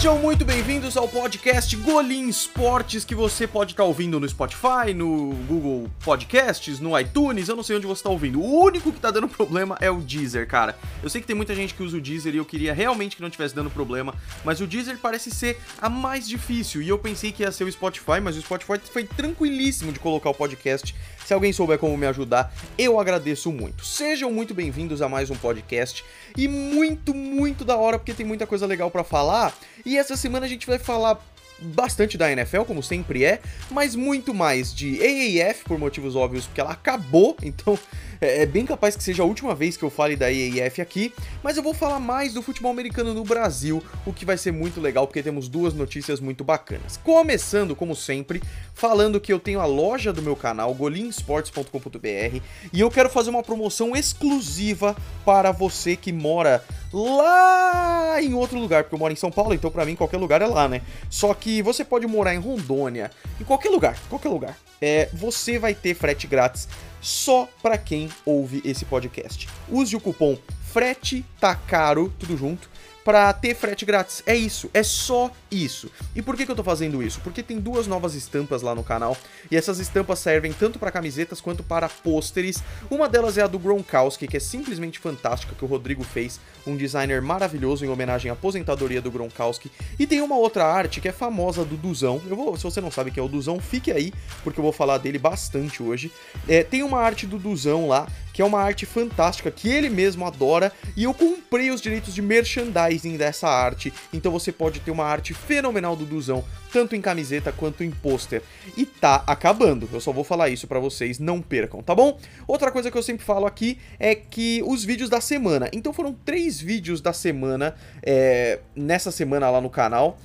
Sejam muito bem-vindos ao podcast Golim Esportes que você pode estar ouvindo no Spotify, no Google Podcasts, no iTunes, eu não sei onde você está ouvindo. O único que está dando problema é o Deezer, cara. Eu sei que tem muita gente que usa o Deezer e eu queria realmente que não tivesse dando problema, mas o Deezer parece ser a mais difícil e eu pensei que ia ser o Spotify, mas o Spotify foi tranquilíssimo de colocar o podcast. Se alguém souber como me ajudar, eu agradeço muito. Sejam muito bem-vindos a mais um podcast e muito, muito da hora porque tem muita coisa legal para falar. E essa semana a gente vai falar bastante da NFL, como sempre é, mas muito mais de AAF, por motivos óbvios, porque ela acabou, então é, é, bem capaz que seja a última vez que eu fale da AAF aqui, mas eu vou falar mais do futebol americano no Brasil, o que vai ser muito legal porque temos duas notícias muito bacanas. Começando, como sempre, falando que eu tenho a loja do meu canal, golinsports.com.br, e eu quero fazer uma promoção exclusiva para você que mora lá em outro lugar, porque eu moro em São Paulo, então para mim qualquer lugar é lá, né? Só que você pode morar em Rondônia, em qualquer lugar, qualquer lugar. É, você vai ter frete grátis só para quem ouve esse podcast. Use o cupom frete tá caro, tudo junto, para ter frete grátis. É isso, é só isso. E por que, que eu tô fazendo isso? Porque tem duas novas estampas lá no canal, e essas estampas servem tanto para camisetas quanto para pôsteres. Uma delas é a do Gronkowski, que é simplesmente fantástica, que o Rodrigo fez, um designer maravilhoso em homenagem à aposentadoria do Gronkowski. E tem uma outra arte que é famosa do Duzão. Eu vou, se você não sabe que é o Duzão, fique aí, porque eu vou falar dele bastante hoje. É, tem uma arte do Duzão lá, que é uma arte fantástica que ele mesmo adora e eu comprei os direitos de merchandising dessa arte, então você pode ter uma arte fenomenal do Duzão, tanto em camiseta quanto em pôster. E tá acabando, eu só vou falar isso para vocês, não percam, tá bom? Outra coisa que eu sempre falo aqui é que os vídeos da semana, então foram três vídeos da semana, é, nessa semana lá no canal,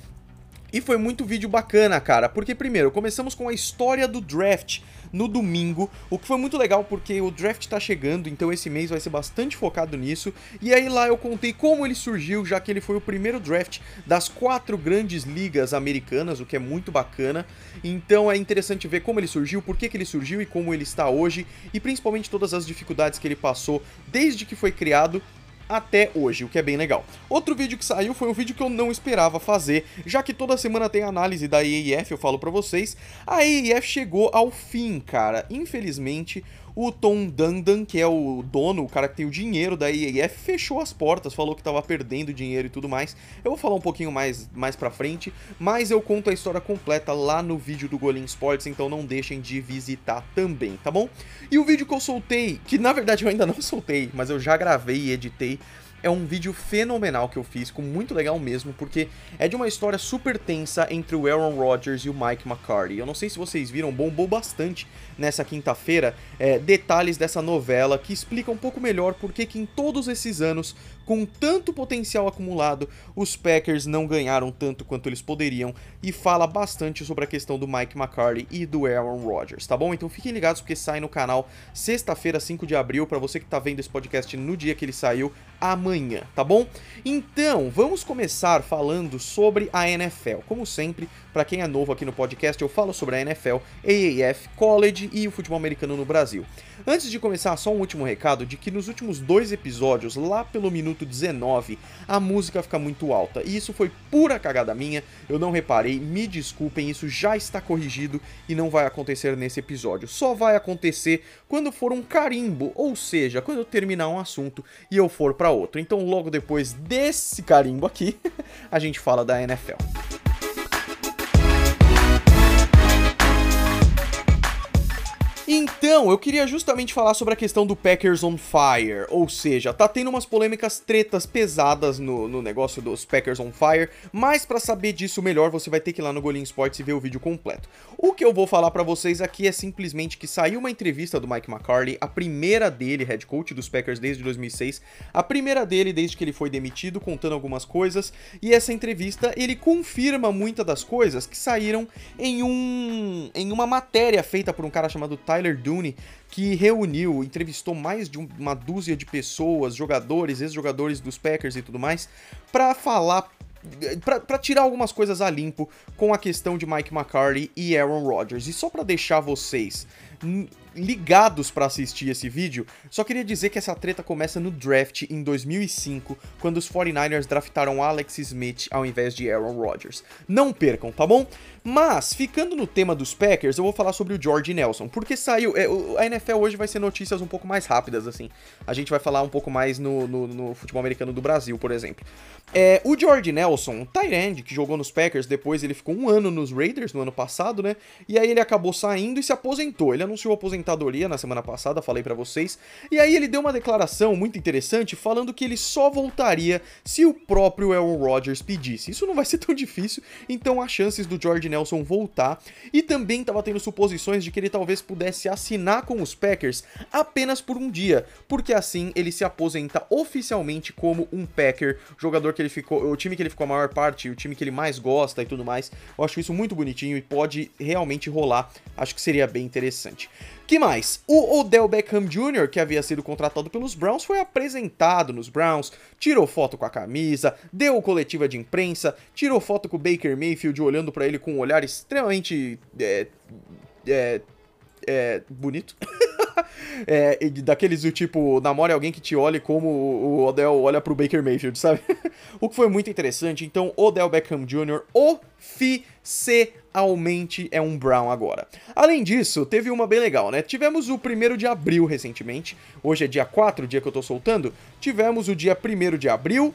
e foi muito vídeo bacana, cara, porque primeiro, começamos com a história do draft no domingo, o que foi muito legal porque o draft tá chegando, então esse mês vai ser bastante focado nisso. E aí lá eu contei como ele surgiu, já que ele foi o primeiro draft das quatro grandes ligas americanas, o que é muito bacana. Então é interessante ver como ele surgiu, por que, que ele surgiu e como ele está hoje, e principalmente todas as dificuldades que ele passou desde que foi criado até hoje, o que é bem legal. Outro vídeo que saiu foi um vídeo que eu não esperava fazer, já que toda semana tem análise da EAF, eu falo pra vocês. A EAF chegou ao fim, cara. Infelizmente, o Tom Dundan, que é o dono, o cara que tem o dinheiro da EAF, fechou as portas, falou que tava perdendo dinheiro e tudo mais. Eu vou falar um pouquinho mais, mais pra frente, mas eu conto a história completa lá no vídeo do Golim Sports, então não deixem de visitar também, tá bom? E o vídeo que eu soltei, que na verdade eu ainda não soltei, mas eu já gravei e editei, é um vídeo fenomenal que eu fiz, com muito legal mesmo, porque é de uma história super tensa entre o Aaron Rodgers e o Mike McCarthy. Eu não sei se vocês viram, bombou bastante nessa quinta-feira é, detalhes dessa novela que explica um pouco melhor por que em todos esses anos, com tanto potencial acumulado, os Packers não ganharam tanto quanto eles poderiam e fala bastante sobre a questão do Mike McCarthy e do Aaron Rodgers, tá bom? Então fiquem ligados porque sai no canal sexta-feira, 5 de abril, para você que tá vendo esse podcast no dia que ele saiu, amanhã, tá bom? Então, vamos começar falando sobre a NFL. Como sempre, para quem é novo aqui no podcast, eu falo sobre a NFL, AAF, College e o futebol americano no Brasil. Antes de começar, só um último recado de que nos últimos dois episódios, lá pelo minuto 19, a música fica muito alta. E isso foi pura cagada minha, eu não reparei, me desculpem, isso já está corrigido e não vai acontecer nesse episódio. Só vai acontecer quando for um carimbo, ou seja, quando eu terminar um assunto e eu for para outro. Então, logo depois desse carimbo aqui, a gente fala da NFL. Então, eu queria justamente falar sobre a questão do Packers on Fire, ou seja, tá tendo umas polêmicas tretas pesadas no, no negócio dos Packers on Fire, mas para saber disso melhor você vai ter que ir lá no Golim Sports e ver o vídeo completo. O que eu vou falar para vocês aqui é simplesmente que saiu uma entrevista do Mike McCarthy, a primeira dele, head coach dos Packers desde 2006, a primeira dele desde que ele foi demitido, contando algumas coisas, e essa entrevista ele confirma muitas das coisas que saíram em um em uma matéria feita por um cara chamado Tyler Tyler Dooney, que reuniu, entrevistou mais de uma dúzia de pessoas, jogadores, ex-jogadores dos Packers e tudo mais, para falar para tirar algumas coisas a limpo com a questão de Mike McCarthy e Aaron Rodgers. E só para deixar vocês ligados para assistir esse vídeo, só queria dizer que essa treta começa no draft em 2005, quando os 49ers draftaram Alex Smith ao invés de Aaron Rodgers. Não percam, tá bom? Mas, ficando no tema dos Packers, eu vou falar sobre o George Nelson, porque saiu. É, a NFL hoje vai ser notícias um pouco mais rápidas, assim. A gente vai falar um pouco mais no, no, no futebol americano do Brasil, por exemplo. É, o George Nelson, Tyrande, que jogou nos Packers, depois ele ficou um ano nos Raiders no ano passado, né? E aí ele acabou saindo e se aposentou. Ele anunciou aposentadoria na semana passada, falei para vocês. E aí ele deu uma declaração muito interessante falando que ele só voltaria se o próprio Aaron Rodgers pedisse. Isso não vai ser tão difícil, então há chances do George Nelson voltar. E também estava tendo suposições de que ele talvez pudesse assinar com os Packers apenas por um dia, porque assim ele se aposenta oficialmente como um Packer, jogador que ele ficou, o time que ele ficou a maior parte, o time que ele mais gosta e tudo mais. Eu acho isso muito bonitinho e pode realmente rolar. Acho que seria bem interessante. Que mais? O Odell Beckham Jr., que havia sido contratado pelos Browns, foi apresentado nos Browns, tirou foto com a camisa, deu coletiva de imprensa, tirou foto com o Baker Mayfield olhando para ele com um olhar extremamente é, é, é, bonito. é, daqueles do tipo, namore alguém que te olhe como o Odell olha pro Baker Mayfield, sabe? o que foi muito interessante. Então, Odell Beckham Jr. oficialmente é um Brown agora. Além disso, teve uma bem legal, né? Tivemos o primeiro de abril recentemente. Hoje é dia 4, o dia que eu tô soltando. Tivemos o dia 1 de abril,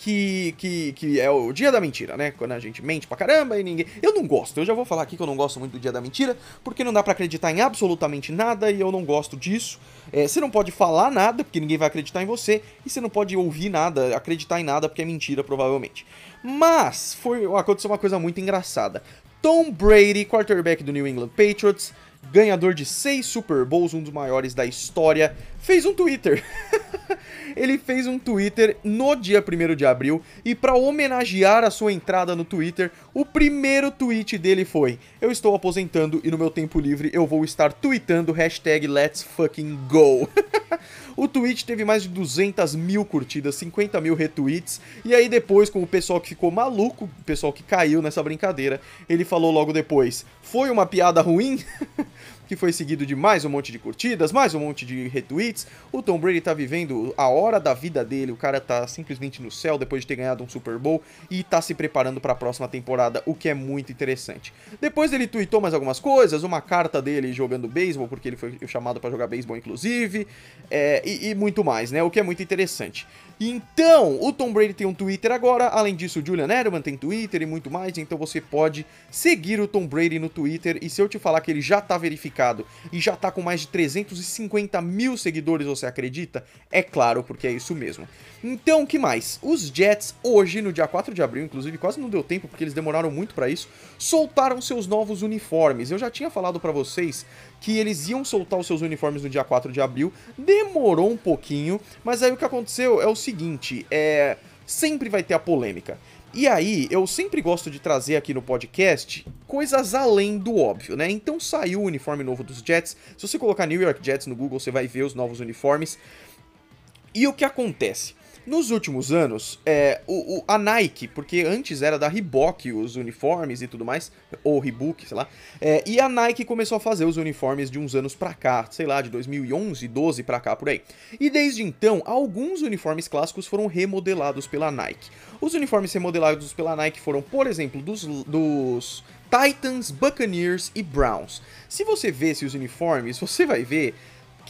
que, que, que é o dia da mentira, né? Quando a gente mente pra caramba e ninguém. Eu não gosto, eu já vou falar aqui que eu não gosto muito do dia da mentira, porque não dá para acreditar em absolutamente nada e eu não gosto disso. É, você não pode falar nada, porque ninguém vai acreditar em você, e você não pode ouvir nada, acreditar em nada, porque é mentira, provavelmente. Mas foi aconteceu uma coisa muito engraçada. Tom Brady, quarterback do New England Patriots, ganhador de seis Super Bowls, um dos maiores da história, fez um Twitter. ele fez um Twitter no dia 1 de abril e para homenagear a sua entrada no Twitter, o primeiro tweet dele foi: Eu estou aposentando e no meu tempo livre eu vou estar tweetando hashtag Let's Fucking Go. o tweet teve mais de 200 mil curtidas, 50 mil retweets, e aí depois, com o pessoal que ficou maluco, o pessoal que caiu nessa brincadeira, ele falou logo depois: Foi uma piada ruim? que foi seguido de mais um monte de curtidas, mais um monte de retweets. O Tom Brady tá vivendo a hora da vida dele, o cara tá simplesmente no céu depois de ter ganhado um Super Bowl e tá se preparando para a próxima temporada, o que é muito interessante. Depois ele tweetou mais algumas coisas, uma carta dele jogando beisebol, porque ele foi chamado para jogar beisebol inclusive, é, e, e muito mais, né? O que é muito interessante. Então, o Tom Brady tem um Twitter agora, além disso, o Julian Edelman tem Twitter e muito mais, então você pode seguir o Tom Brady no Twitter, e se eu te falar que ele já tá verificado e já tá com mais de 350 mil seguidores, você acredita? É claro, porque é isso mesmo. Então, que mais? Os Jets, hoje, no dia 4 de abril, inclusive, quase não deu tempo, porque eles demoraram muito para isso, soltaram seus novos uniformes. Eu já tinha falado para vocês que eles iam soltar os seus uniformes no dia 4 de abril, demorou um pouquinho, mas aí o que aconteceu é o seguinte, é... sempre vai ter a polêmica. E aí, eu sempre gosto de trazer aqui no podcast coisas além do óbvio, né? Então saiu o uniforme novo dos Jets. Se você colocar New York Jets no Google, você vai ver os novos uniformes. E o que acontece? Nos últimos anos, é, o, o, a Nike, porque antes era da Reebok os uniformes e tudo mais, ou Reebok, sei lá, é, e a Nike começou a fazer os uniformes de uns anos pra cá, sei lá, de 2011, 12 pra cá, por aí. E desde então, alguns uniformes clássicos foram remodelados pela Nike. Os uniformes remodelados pela Nike foram, por exemplo, dos, dos Titans, Buccaneers e Browns. Se você vê esses uniformes, você vai ver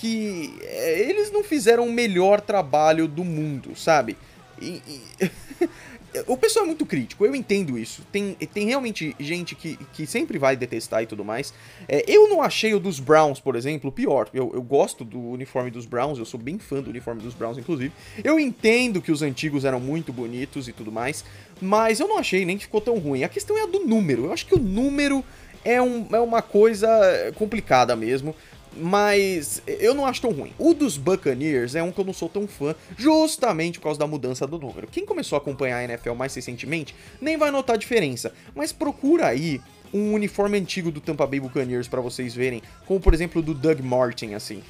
que é, eles não fizeram o melhor trabalho do mundo, sabe? E, e... o pessoal é muito crítico, eu entendo isso. Tem, tem realmente gente que, que sempre vai detestar e tudo mais. É, eu não achei o dos Browns, por exemplo, pior. Eu, eu gosto do uniforme dos Browns, eu sou bem fã do uniforme dos Browns, inclusive. Eu entendo que os antigos eram muito bonitos e tudo mais, mas eu não achei nem que ficou tão ruim. A questão é a do número. Eu acho que o número é, um, é uma coisa complicada mesmo mas eu não acho tão ruim. O dos Buccaneers é um que eu não sou tão fã, justamente por causa da mudança do número. Quem começou a acompanhar a NFL mais recentemente nem vai notar a diferença, mas procura aí um uniforme antigo do Tampa Bay Buccaneers para vocês verem, como por exemplo o do Doug Martin, assim.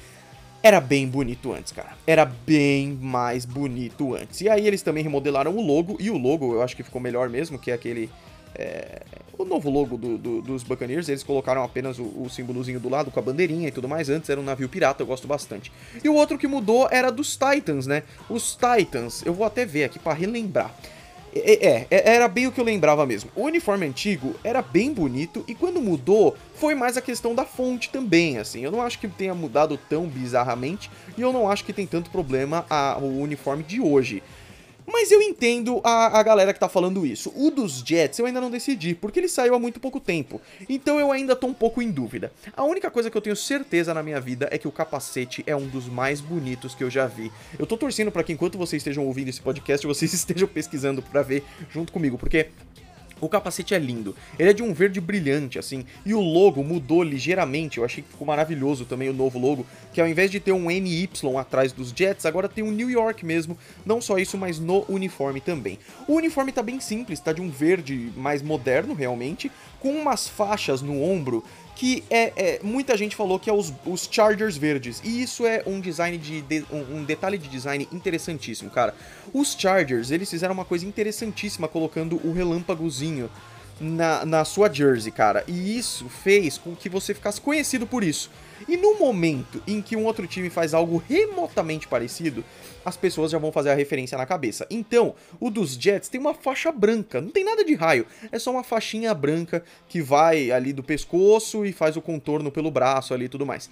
Era bem bonito antes, cara. Era bem mais bonito antes. E aí eles também remodelaram o logo, e o logo eu acho que ficou melhor mesmo, que é aquele é, o novo logo do, do, dos Buccaneers, eles colocaram apenas o, o símbolozinho do lado com a bandeirinha e tudo mais. Antes era um navio pirata, eu gosto bastante. E o outro que mudou era dos Titans, né? Os Titans, eu vou até ver aqui para relembrar. É, é, é, era bem o que eu lembrava mesmo. O uniforme antigo era bem bonito e quando mudou, foi mais a questão da fonte também, assim. Eu não acho que tenha mudado tão bizarramente e eu não acho que tem tanto problema a, o uniforme de hoje. Mas eu entendo a, a galera que tá falando isso. O dos Jets eu ainda não decidi, porque ele saiu há muito pouco tempo. Então eu ainda tô um pouco em dúvida. A única coisa que eu tenho certeza na minha vida é que o capacete é um dos mais bonitos que eu já vi. Eu tô torcendo para que enquanto vocês estejam ouvindo esse podcast, vocês estejam pesquisando para ver junto comigo, porque o capacete é lindo. Ele é de um verde brilhante, assim. E o logo mudou ligeiramente. Eu achei que ficou maravilhoso também o novo logo. Que ao invés de ter um NY atrás dos Jets, agora tem um New York mesmo. Não só isso, mas no uniforme também. O uniforme tá bem simples, tá de um verde mais moderno, realmente. Com umas faixas no ombro que é, é, muita gente falou que é os, os Chargers verdes. E isso é um design de, de um, um, detalhe de design interessantíssimo, cara. Os Chargers, eles fizeram uma coisa interessantíssima colocando o relâmpagozinho na, na sua jersey, cara. E isso fez com que você ficasse conhecido por isso. E no momento em que um outro time faz algo remotamente parecido, as pessoas já vão fazer a referência na cabeça. Então, o dos Jets tem uma faixa branca, não tem nada de raio, é só uma faixinha branca que vai ali do pescoço e faz o contorno pelo braço ali e tudo mais.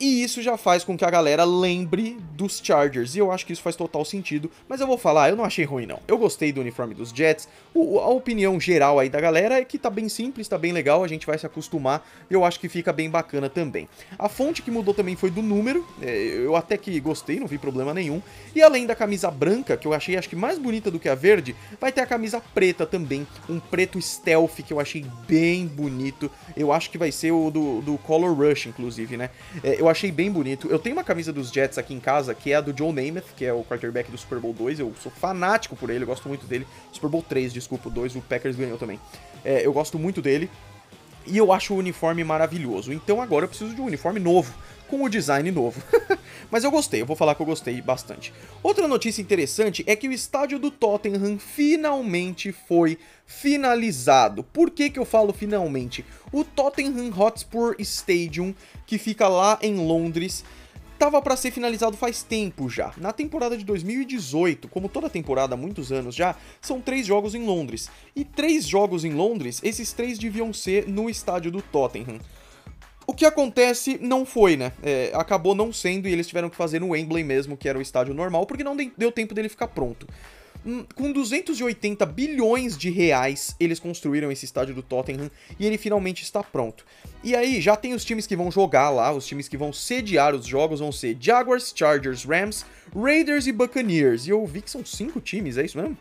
E isso já faz com que a galera lembre dos Chargers. E eu acho que isso faz total sentido. Mas eu vou falar, eu não achei ruim não. Eu gostei do uniforme dos Jets. O, a opinião geral aí da galera é que tá bem simples, tá bem legal. A gente vai se acostumar. Eu acho que fica bem bacana também. A fonte que mudou também foi do número. É, eu até que gostei, não vi problema nenhum. E além da camisa branca, que eu achei acho que mais bonita do que a verde, vai ter a camisa preta também. Um preto stealth que eu achei bem bonito. Eu acho que vai ser o do, do Color Rush, inclusive, né? É, eu eu achei bem bonito. Eu tenho uma camisa dos Jets aqui em casa, que é a do Joe Namath, que é o quarterback do Super Bowl 2. Eu sou fanático por ele, eu gosto muito dele. Super Bowl 3, desculpa, o 2, o Packers ganhou também. É, eu gosto muito dele. E eu acho o uniforme maravilhoso. Então agora eu preciso de um uniforme novo, com o design novo. Mas eu gostei, eu vou falar que eu gostei bastante. Outra notícia interessante é que o estádio do Tottenham finalmente foi finalizado. Por que, que eu falo finalmente? O Tottenham Hotspur Stadium, que fica lá em Londres, tava para ser finalizado faz tempo já. Na temporada de 2018, como toda temporada há muitos anos já, são três jogos em Londres. E três jogos em Londres, esses três deviam ser no estádio do Tottenham. O que acontece não foi, né? É, acabou não sendo e eles tiveram que fazer no Wembley mesmo, que era o estádio normal, porque não deu tempo dele ficar pronto. Hum, com 280 bilhões de reais, eles construíram esse estádio do Tottenham e ele finalmente está pronto. E aí, já tem os times que vão jogar lá, os times que vão sediar os jogos vão ser Jaguars, Chargers, Rams, Raiders e Buccaneers. E eu vi que são cinco times, é isso mesmo?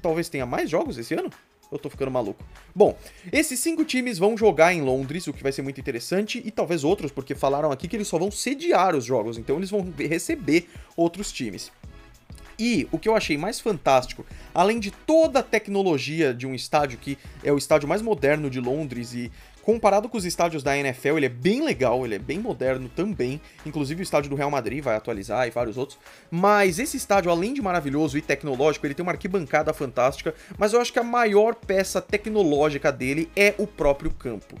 Talvez tenha mais jogos esse ano? Eu tô ficando maluco. Bom, esses cinco times vão jogar em Londres, o que vai ser muito interessante, e talvez outros, porque falaram aqui que eles só vão sediar os jogos, então eles vão receber outros times. E o que eu achei mais fantástico, além de toda a tecnologia de um estádio que é o estádio mais moderno de Londres e Comparado com os estádios da NFL, ele é bem legal, ele é bem moderno também. Inclusive o estádio do Real Madrid vai atualizar e vários outros. Mas esse estádio, além de maravilhoso e tecnológico, ele tem uma arquibancada fantástica. Mas eu acho que a maior peça tecnológica dele é o próprio campo.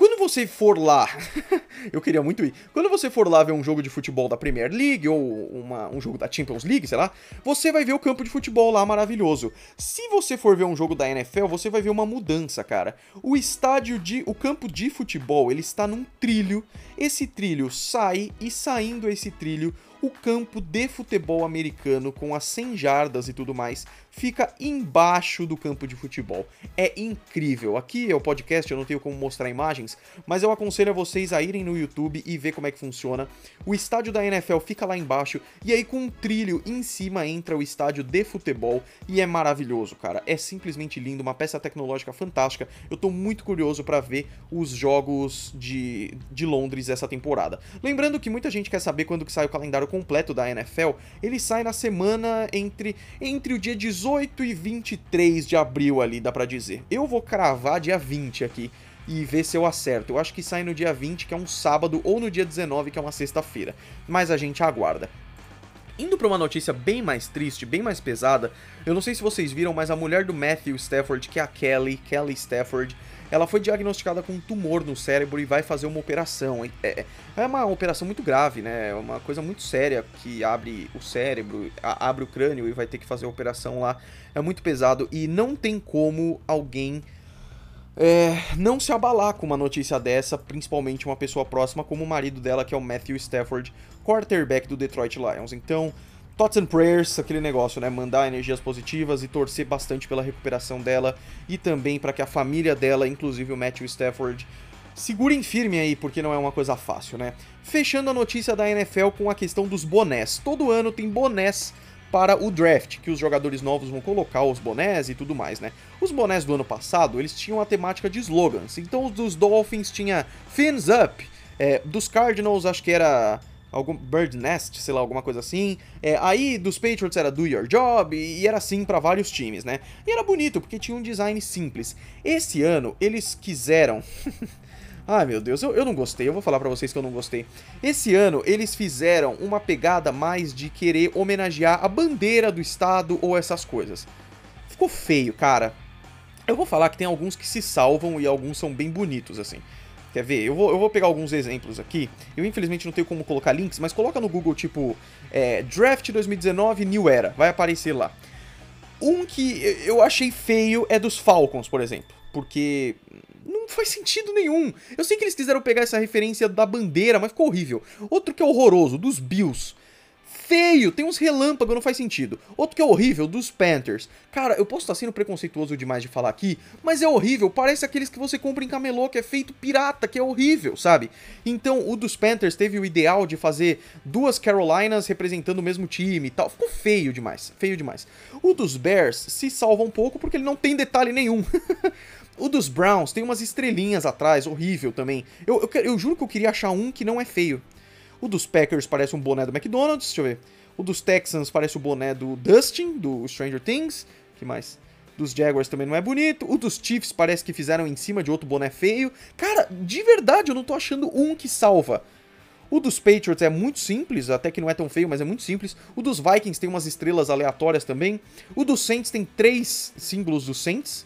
Quando você for lá, eu queria muito ir. Quando você for lá ver um jogo de futebol da Premier League ou uma, um jogo da Champions League, sei lá, você vai ver o campo de futebol lá maravilhoso. Se você for ver um jogo da NFL, você vai ver uma mudança, cara. O estádio de, o campo de futebol, ele está num trilho. Esse trilho sai e saindo esse trilho, o campo de futebol americano com as 100 jardas e tudo mais fica embaixo do campo de futebol. É incrível. Aqui é o podcast, eu não tenho como mostrar imagens, mas eu aconselho a vocês a irem no YouTube e ver como é que funciona. O estádio da NFL fica lá embaixo e aí com um trilho em cima entra o estádio de futebol e é maravilhoso, cara. É simplesmente lindo, uma peça tecnológica fantástica. Eu tô muito curioso para ver os jogos de, de Londres essa temporada. Lembrando que muita gente quer saber quando que sai o calendário completo da NFL. Ele sai na semana entre entre o dia 18 18 e 23 de abril ali, dá pra dizer. Eu vou cravar dia 20 aqui e ver se eu acerto. Eu acho que sai no dia 20, que é um sábado, ou no dia 19, que é uma sexta-feira. Mas a gente aguarda. Indo para uma notícia bem mais triste, bem mais pesada, eu não sei se vocês viram, mas a mulher do Matthew Stafford, que é a Kelly, Kelly Stafford, ela foi diagnosticada com um tumor no cérebro e vai fazer uma operação. É, é uma operação muito grave, né? É uma coisa muito séria que abre o cérebro, a, abre o crânio e vai ter que fazer a operação lá. É muito pesado e não tem como alguém é, não se abalar com uma notícia dessa, principalmente uma pessoa próxima como o marido dela, que é o Matthew Stafford, quarterback do Detroit Lions. Então, thoughts and prayers, aquele negócio, né? Mandar energias positivas e torcer bastante pela recuperação dela e também para que a família dela, inclusive o Matthew Stafford, segurem firme aí, porque não é uma coisa fácil, né? Fechando a notícia da NFL com a questão dos bonés. Todo ano tem bonés para o draft, que os jogadores novos vão colocar os bonés e tudo mais, né? Os bonés do ano passado, eles tinham a temática de slogans. Então os dos Dolphins tinha Fins Up, é, dos Cardinals acho que era algum Bird Nest, sei lá, alguma coisa assim. É, aí dos Patriots era Do Your Job e era assim para vários times, né? E era bonito porque tinha um design simples. Esse ano eles quiseram Ai meu Deus, eu, eu não gostei, eu vou falar pra vocês que eu não gostei. Esse ano eles fizeram uma pegada mais de querer homenagear a bandeira do estado ou essas coisas. Ficou feio, cara. Eu vou falar que tem alguns que se salvam e alguns são bem bonitos, assim. Quer ver? Eu vou, eu vou pegar alguns exemplos aqui. Eu infelizmente não tenho como colocar links, mas coloca no Google tipo é, Draft 2019 New Era. Vai aparecer lá. Um que eu achei feio é dos Falcons, por exemplo. Porque não faz sentido nenhum. Eu sei que eles quiseram pegar essa referência da bandeira, mas ficou horrível. Outro que é horroroso, dos Bills. Feio, tem uns relâmpagos, não faz sentido. Outro que é horrível, dos Panthers. Cara, eu posso estar sendo preconceituoso demais de falar aqui, mas é horrível. Parece aqueles que você compra em camelô, que é feito pirata, que é horrível, sabe? Então, o dos Panthers teve o ideal de fazer duas Carolinas representando o mesmo time e tal. Ficou feio demais, feio demais. O dos Bears se salva um pouco porque ele não tem detalhe nenhum. O dos Browns tem umas estrelinhas atrás, horrível também. Eu, eu, eu, juro que eu queria achar um que não é feio. O dos Packers parece um boné do McDonald's, deixa eu ver. O dos Texans parece o boné do Dustin, do Stranger Things. que mais? Dos Jaguars também não é bonito. O dos Chiefs parece que fizeram em cima de outro boné feio. Cara, de verdade, eu não tô achando um que salva. O dos Patriots é muito simples, até que não é tão feio, mas é muito simples. O dos Vikings tem umas estrelas aleatórias também. O dos Saints tem três símbolos dos Saints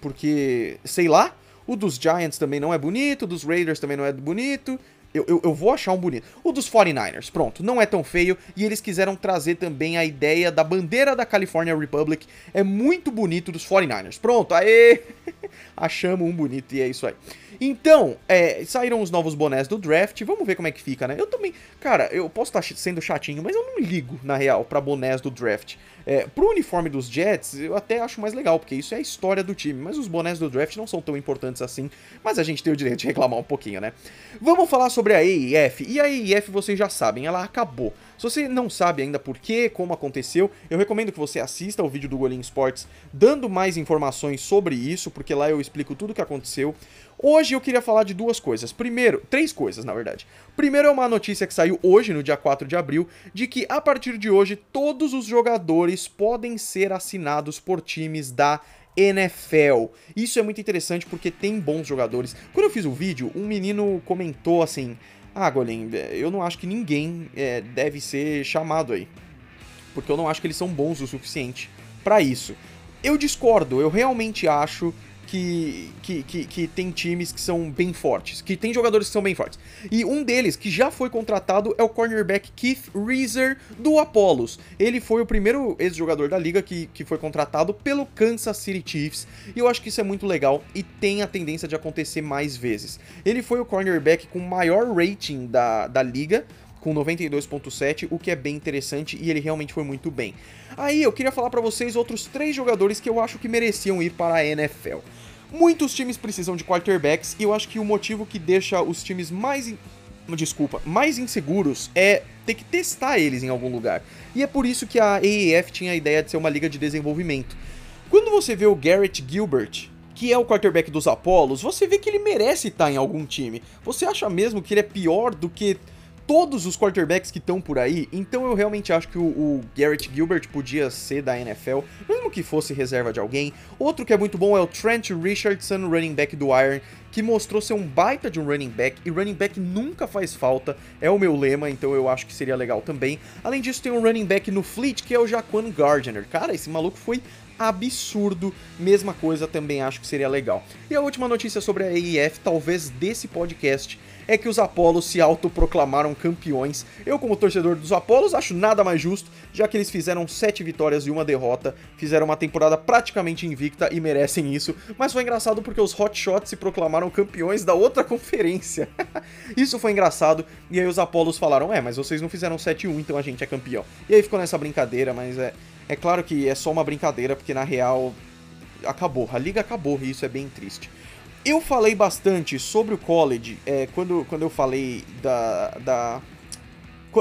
porque, sei lá, o dos Giants também não é bonito, o dos Raiders também não é bonito. Eu, eu, eu, vou achar um bonito. O dos 49ers, pronto, não é tão feio. E eles quiseram trazer também a ideia da bandeira da California Republic. É muito bonito dos 49ers. Pronto, aê! Achamos um bonito e é isso aí. Então, é, saíram os novos bonés do draft. Vamos ver como é que fica, né? Eu também, cara, eu posso estar sendo chatinho, mas eu não ligo, na real, para bonés do draft. É, pro uniforme dos Jets, eu até acho mais legal, porque isso é a história do time, mas os bonés do draft não são tão importantes assim, mas a gente tem o direito de reclamar um pouquinho, né? Vamos falar sobre a AEF, e a AEF vocês já sabem, ela acabou. Se você não sabe ainda por que, como aconteceu, eu recomendo que você assista o vídeo do Golim Sports dando mais informações sobre isso, porque lá eu explico tudo o que aconteceu. Hoje eu queria falar de duas coisas. Primeiro, três coisas, na verdade. Primeiro é uma notícia que saiu hoje, no dia 4 de abril, de que a partir de hoje todos os jogadores podem ser assinados por times da NFL. Isso é muito interessante porque tem bons jogadores. Quando eu fiz o vídeo, um menino comentou assim: Ah, Golem, eu não acho que ninguém é, deve ser chamado aí. Porque eu não acho que eles são bons o suficiente para isso. Eu discordo, eu realmente acho que, que, que, que, tem times que são bem fortes, que tem jogadores que são bem fortes. E um deles, que já foi contratado, é o cornerback Keith Reeser do Apollos. Ele foi o primeiro ex-jogador da liga que, que foi contratado pelo Kansas City Chiefs. E eu acho que isso é muito legal e tem a tendência de acontecer mais vezes. Ele foi o cornerback com maior rating da, da liga, com 92.7, o que é bem interessante e ele realmente foi muito bem. Aí eu queria falar para vocês outros três jogadores que eu acho que mereciam ir para a NFL. Muitos times precisam de quarterbacks e eu acho que o motivo que deixa os times mais desculpa, mais inseguros é ter que testar eles em algum lugar. E é por isso que a AAF tinha a ideia de ser uma liga de desenvolvimento. Quando você vê o Garrett Gilbert, que é o quarterback dos Apollos, você vê que ele merece estar em algum time. Você acha mesmo que ele é pior do que todos os quarterbacks que estão por aí, então eu realmente acho que o, o, Garrett Gilbert podia ser da NFL, mesmo que fosse reserva de alguém. Outro que é muito bom é o Trent Richardson, running back do Iron, que mostrou ser um baita de um running back, e running back nunca faz falta, é o meu lema, então eu acho que seria legal também. Além disso, tem um running back no Fleet, que é o Jaquan Gardner. Cara, esse maluco foi absurdo. Mesma coisa, também acho que seria legal. E a última notícia sobre a AEF, talvez desse podcast, é que os Apolos se autoproclamaram campeões. Eu, como torcedor dos Apolos, acho nada mais justo, já que eles fizeram sete vitórias e uma derrota, fizeram uma temporada praticamente invicta e merecem isso. Mas foi engraçado porque os Hotshots se proclamaram campeões da outra conferência. isso foi engraçado, e aí os Apolos falaram: É, mas vocês não fizeram 7-1, então a gente é campeão. E aí ficou nessa brincadeira, mas é. É claro que é só uma brincadeira, porque na real acabou, a liga acabou e isso é bem triste. Eu falei bastante sobre o college é, quando, quando eu falei da, da.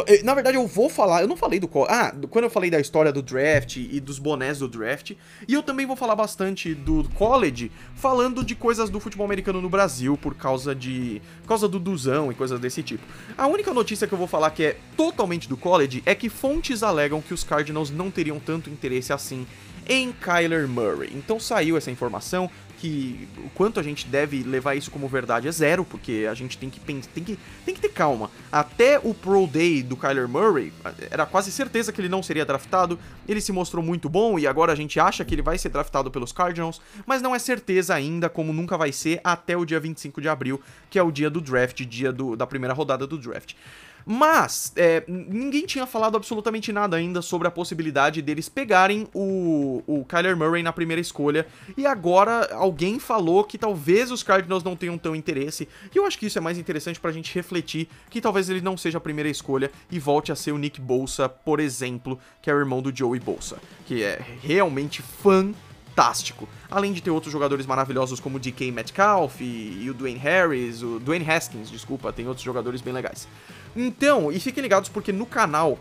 Eh, na verdade, eu vou falar. Eu não falei do. Ah, quando eu falei da história do draft e dos bonés do draft. E eu também vou falar bastante do college, falando de coisas do futebol americano no Brasil, por causa de. Por causa do Duzão e coisas desse tipo. A única notícia que eu vou falar que é totalmente do college é que fontes alegam que os Cardinals não teriam tanto interesse assim em Kyler Murray. Então saiu essa informação que o quanto a gente deve levar isso como verdade é zero, porque a gente tem que pensar, tem que, tem que ter calma. Até o Pro Day do Kyler Murray, era quase certeza que ele não seria draftado, ele se mostrou muito bom e agora a gente acha que ele vai ser draftado pelos Cardinals, mas não é certeza ainda, como nunca vai ser, até o dia 25 de abril, que é o dia do draft, dia do, da primeira rodada do draft. Mas é, ninguém tinha falado absolutamente nada ainda sobre a possibilidade deles pegarem o, o Kyler Murray na primeira escolha. E agora alguém falou que talvez os Cardinals não tenham tão interesse. E eu acho que isso é mais interessante pra gente refletir que talvez ele não seja a primeira escolha e volte a ser o Nick Bolsa, por exemplo, que é o irmão do Joey Bolsa, que é realmente fantástico. Além de ter outros jogadores maravilhosos como o DK Metcalf e, e o Dwayne Harris, o Dwayne Haskins, desculpa, tem outros jogadores bem legais. Então, e fiquem ligados porque no canal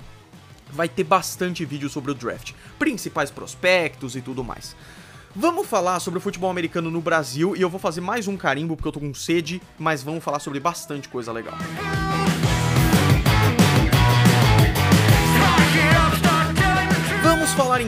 vai ter bastante vídeo sobre o draft, principais prospectos e tudo mais. Vamos falar sobre o futebol americano no Brasil e eu vou fazer mais um carimbo porque eu tô com sede, mas vamos falar sobre bastante coisa legal. Vamos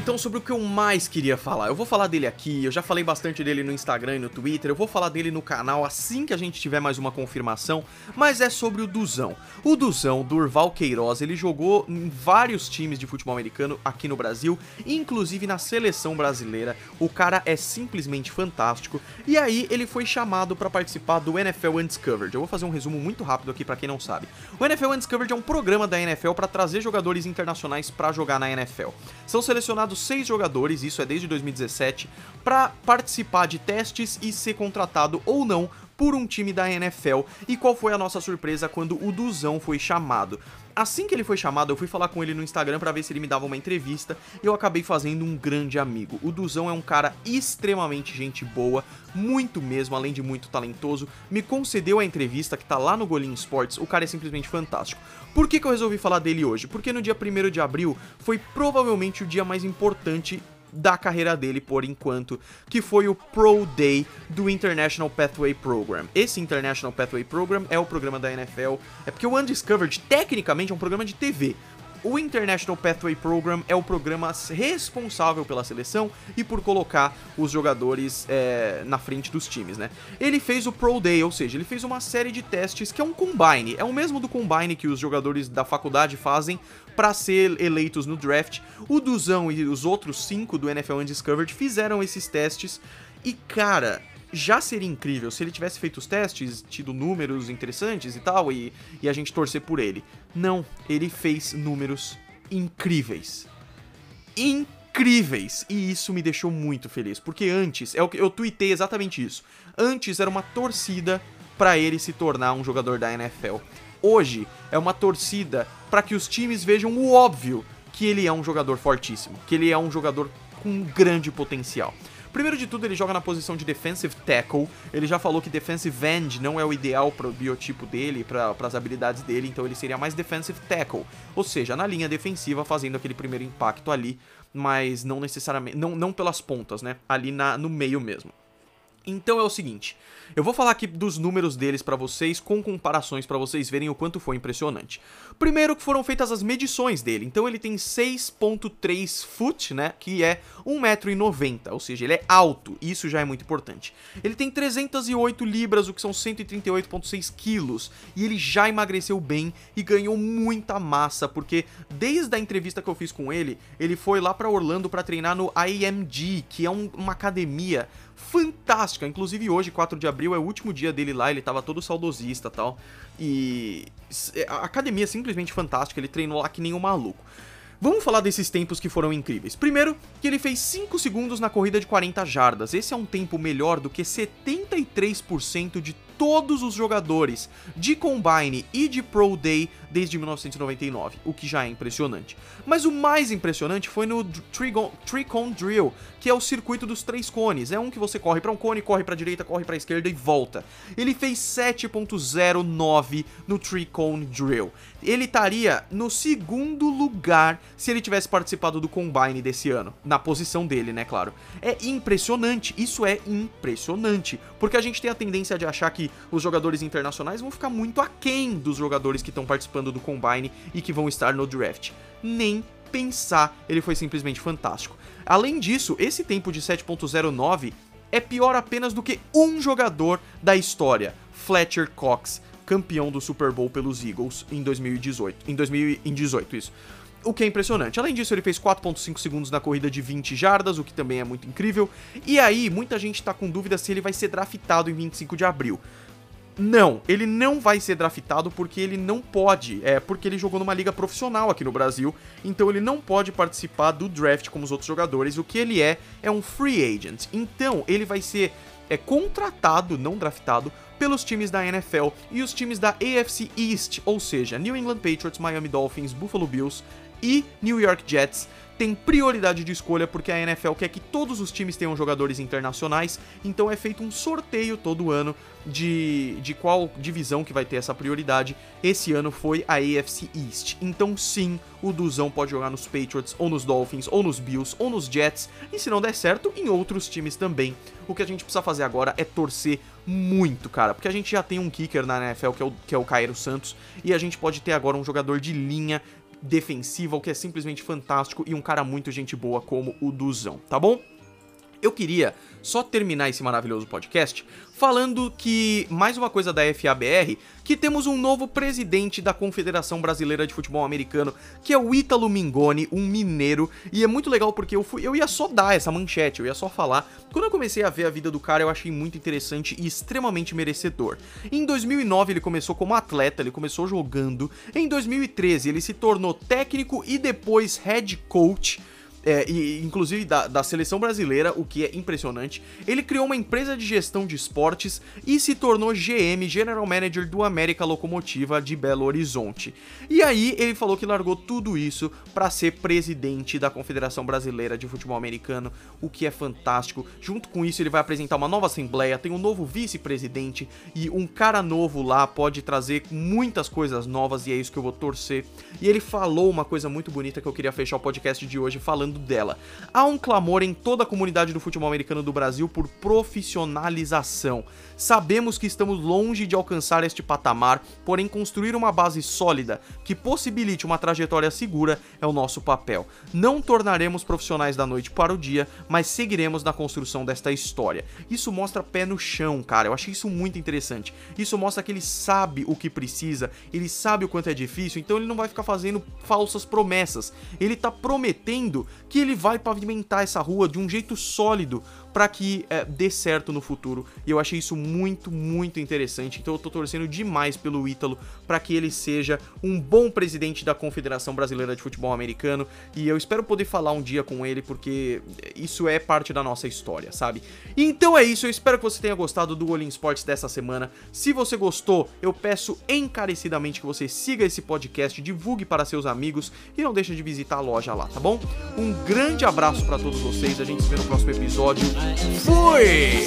então sobre o que eu mais queria falar. Eu vou falar dele aqui, eu já falei bastante dele no Instagram e no Twitter, eu vou falar dele no canal assim que a gente tiver mais uma confirmação, mas é sobre o Duzão. O Duzão, Durval Queiroz, ele jogou em vários times de futebol americano aqui no Brasil, inclusive na seleção brasileira. O cara é simplesmente fantástico. E aí ele foi chamado para participar do NFL Undiscovered. Eu vou fazer um resumo muito rápido aqui para quem não sabe. O NFL Undiscovered é um programa da NFL para trazer jogadores internacionais para jogar na NFL. São selecionados seis jogadores, isso é desde 2017, para participar de testes e ser contratado ou não por um time da NFL. E qual foi a nossa surpresa quando o Duzão foi chamado? Assim que ele foi chamado, eu fui falar com ele no Instagram para ver se ele me dava uma entrevista e eu acabei fazendo um grande amigo. O Duzão é um cara extremamente gente boa, muito mesmo, além de muito talentoso. Me concedeu a entrevista que tá lá no Golim Sports, o cara é simplesmente fantástico. Por que, que eu resolvi falar dele hoje? Porque no dia 1 de abril foi provavelmente o dia mais importante da carreira dele por enquanto, que foi o Pro Day do International Pathway Program. Esse International Pathway Program é o programa da NFL, é porque o Undiscovered tecnicamente é um programa de TV, o International Pathway Program é o programa responsável pela seleção e por colocar os jogadores é, na frente dos times, né? Ele fez o Pro Day, ou seja, ele fez uma série de testes que é um combine, é o mesmo do combine que os jogadores da faculdade fazem para ser eleitos no draft. O Duzão e os outros cinco do NFL Undiscovered fizeram esses testes e, cara, já seria incrível se ele tivesse feito os testes, tido números interessantes e tal, e, e a gente torcer por ele. Não, ele fez números incríveis. Incríveis! E isso me deixou muito feliz, porque antes, é o que eu tuitei exatamente isso. Antes era uma torcida para ele se tornar um jogador da NFL. Hoje é uma torcida para que os times vejam o óbvio que ele é um jogador fortíssimo, que ele é um jogador com grande potencial. Primeiro de tudo, ele joga na posição de defensive tackle. Ele já falou que defensive end não é o ideal para o biotipo dele, para as habilidades dele, então ele seria mais defensive tackle, ou seja, na linha defensiva, fazendo aquele primeiro impacto ali, mas não necessariamente, não, não pelas pontas, né? Ali na, no meio mesmo. Então é o seguinte, eu vou falar aqui dos números deles para vocês, com comparações para vocês verem o quanto foi impressionante. Primeiro que foram feitas as medições dele, então ele tem 6.3 foot, né, que é 1,90m, ou seja, ele é alto, isso já é muito importante. Ele tem 308 libras, o que são 138.6 quilos, e ele já emagreceu bem e ganhou muita massa, porque desde a entrevista que eu fiz com ele, ele foi lá para Orlando para treinar no IMG, que é um, uma academia fantástica. Inclusive hoje, 4 de abril, é o último dia dele lá, ele tava todo saudosista tal. E a academia é simplesmente fantástica, ele treinou lá que nem um maluco. Vamos falar desses tempos que foram incríveis. Primeiro, que ele fez 5 segundos na corrida de 40 jardas. Esse é um tempo melhor do que 73% de todos os jogadores de Combine e de Pro Day desde 1999, o que já é impressionante. Mas o mais impressionante foi no Tree Cone Drill, que é o circuito dos três cones. É um que você corre para um cone, corre para direita, corre para esquerda e volta. Ele fez 7.09 no Tree Cone Drill. Ele estaria no segundo lugar se ele tivesse participado do Combine desse ano, na posição dele, né, claro. É impressionante, isso é impressionante, porque a gente tem a tendência de achar que os jogadores internacionais vão ficar muito aquém dos jogadores que estão participando do Combine e que vão estar no draft. Nem pensar, ele foi simplesmente fantástico. Além disso, esse tempo de 7.09 é pior apenas do que um jogador da história, Fletcher Cox, campeão do Super Bowl pelos Eagles em 2018. Em 2018, isso o que é impressionante. Além disso, ele fez 4.5 segundos na corrida de 20 jardas, o que também é muito incrível. E aí, muita gente tá com dúvida se ele vai ser draftado em 25 de abril. Não, ele não vai ser draftado porque ele não pode, é porque ele jogou numa liga profissional aqui no Brasil, então ele não pode participar do draft como os outros jogadores. O que ele é é um free agent. Então ele vai ser é contratado, não draftado, pelos times da NFL e os times da AFC East, ou seja, New England Patriots, Miami Dolphins, Buffalo Bills e New York Jets tem prioridade de escolha porque a NFL quer que todos os times tenham jogadores internacionais, então é feito um sorteio todo ano de, de qual divisão que vai ter essa prioridade. Esse ano foi a AFC East. Então sim, o Duzão pode jogar nos Patriots, ou nos Dolphins, ou nos Bills, ou nos Jets, e se não der certo, em outros times também. O que a gente precisa fazer agora é torcer muito, cara, porque a gente já tem um kicker na NFL que é o, que é o Cairo Santos, e a gente pode ter agora um jogador de linha defensiva, o que é simplesmente fantástico, e um cara muito gente boa como o Duzão, tá bom? Eu queria só terminar esse maravilhoso podcast falando que, mais uma coisa da FABR, que temos um novo presidente da Confederação Brasileira de Futebol Americano, que é o Ítalo Mingoni, um mineiro, e é muito legal porque eu, fui, eu ia só dar essa manchete, eu ia só falar. Quando eu comecei a ver a vida do cara, eu achei muito interessante e extremamente merecedor. Em 2009 ele começou como atleta, ele começou jogando. Em 2013 ele se tornou técnico e depois head coach é, e, inclusive da, da seleção brasileira, o que é impressionante. Ele criou uma empresa de gestão de esportes e se tornou GM, General Manager do América Locomotiva de Belo Horizonte. E aí ele falou que largou tudo isso para ser presidente da Confederação Brasileira de Futebol Americano, o que é fantástico. Junto com isso, ele vai apresentar uma nova assembleia, tem um novo vice-presidente e um cara novo lá pode trazer muitas coisas novas e é isso que eu vou torcer. E ele falou uma coisa muito bonita que eu queria fechar o podcast de hoje falando dela. Há um clamor em toda a comunidade do futebol americano do Brasil por profissionalização. Sabemos que estamos longe de alcançar este patamar, porém construir uma base sólida que possibilite uma trajetória segura é o nosso papel. Não tornaremos profissionais da noite para o dia, mas seguiremos na construção desta história. Isso mostra pé no chão, cara. Eu achei isso muito interessante. Isso mostra que ele sabe o que precisa, ele sabe o quanto é difícil, então ele não vai ficar fazendo falsas promessas. Ele tá prometendo que ele vai pavimentar essa rua de um jeito sólido para que é, dê certo no futuro. E eu achei isso muito, muito interessante. Então eu tô torcendo demais pelo Ítalo para que ele seja um bom presidente da Confederação Brasileira de Futebol Americano. E eu espero poder falar um dia com ele, porque isso é parte da nossa história, sabe? Então é isso, eu espero que você tenha gostado do Olin Sports dessa semana. Se você gostou, eu peço encarecidamente que você siga esse podcast, divulgue para seus amigos e não deixe de visitar a loja lá, tá bom? Um grande abraço para todos vocês, a gente se vê no próximo episódio. Fui!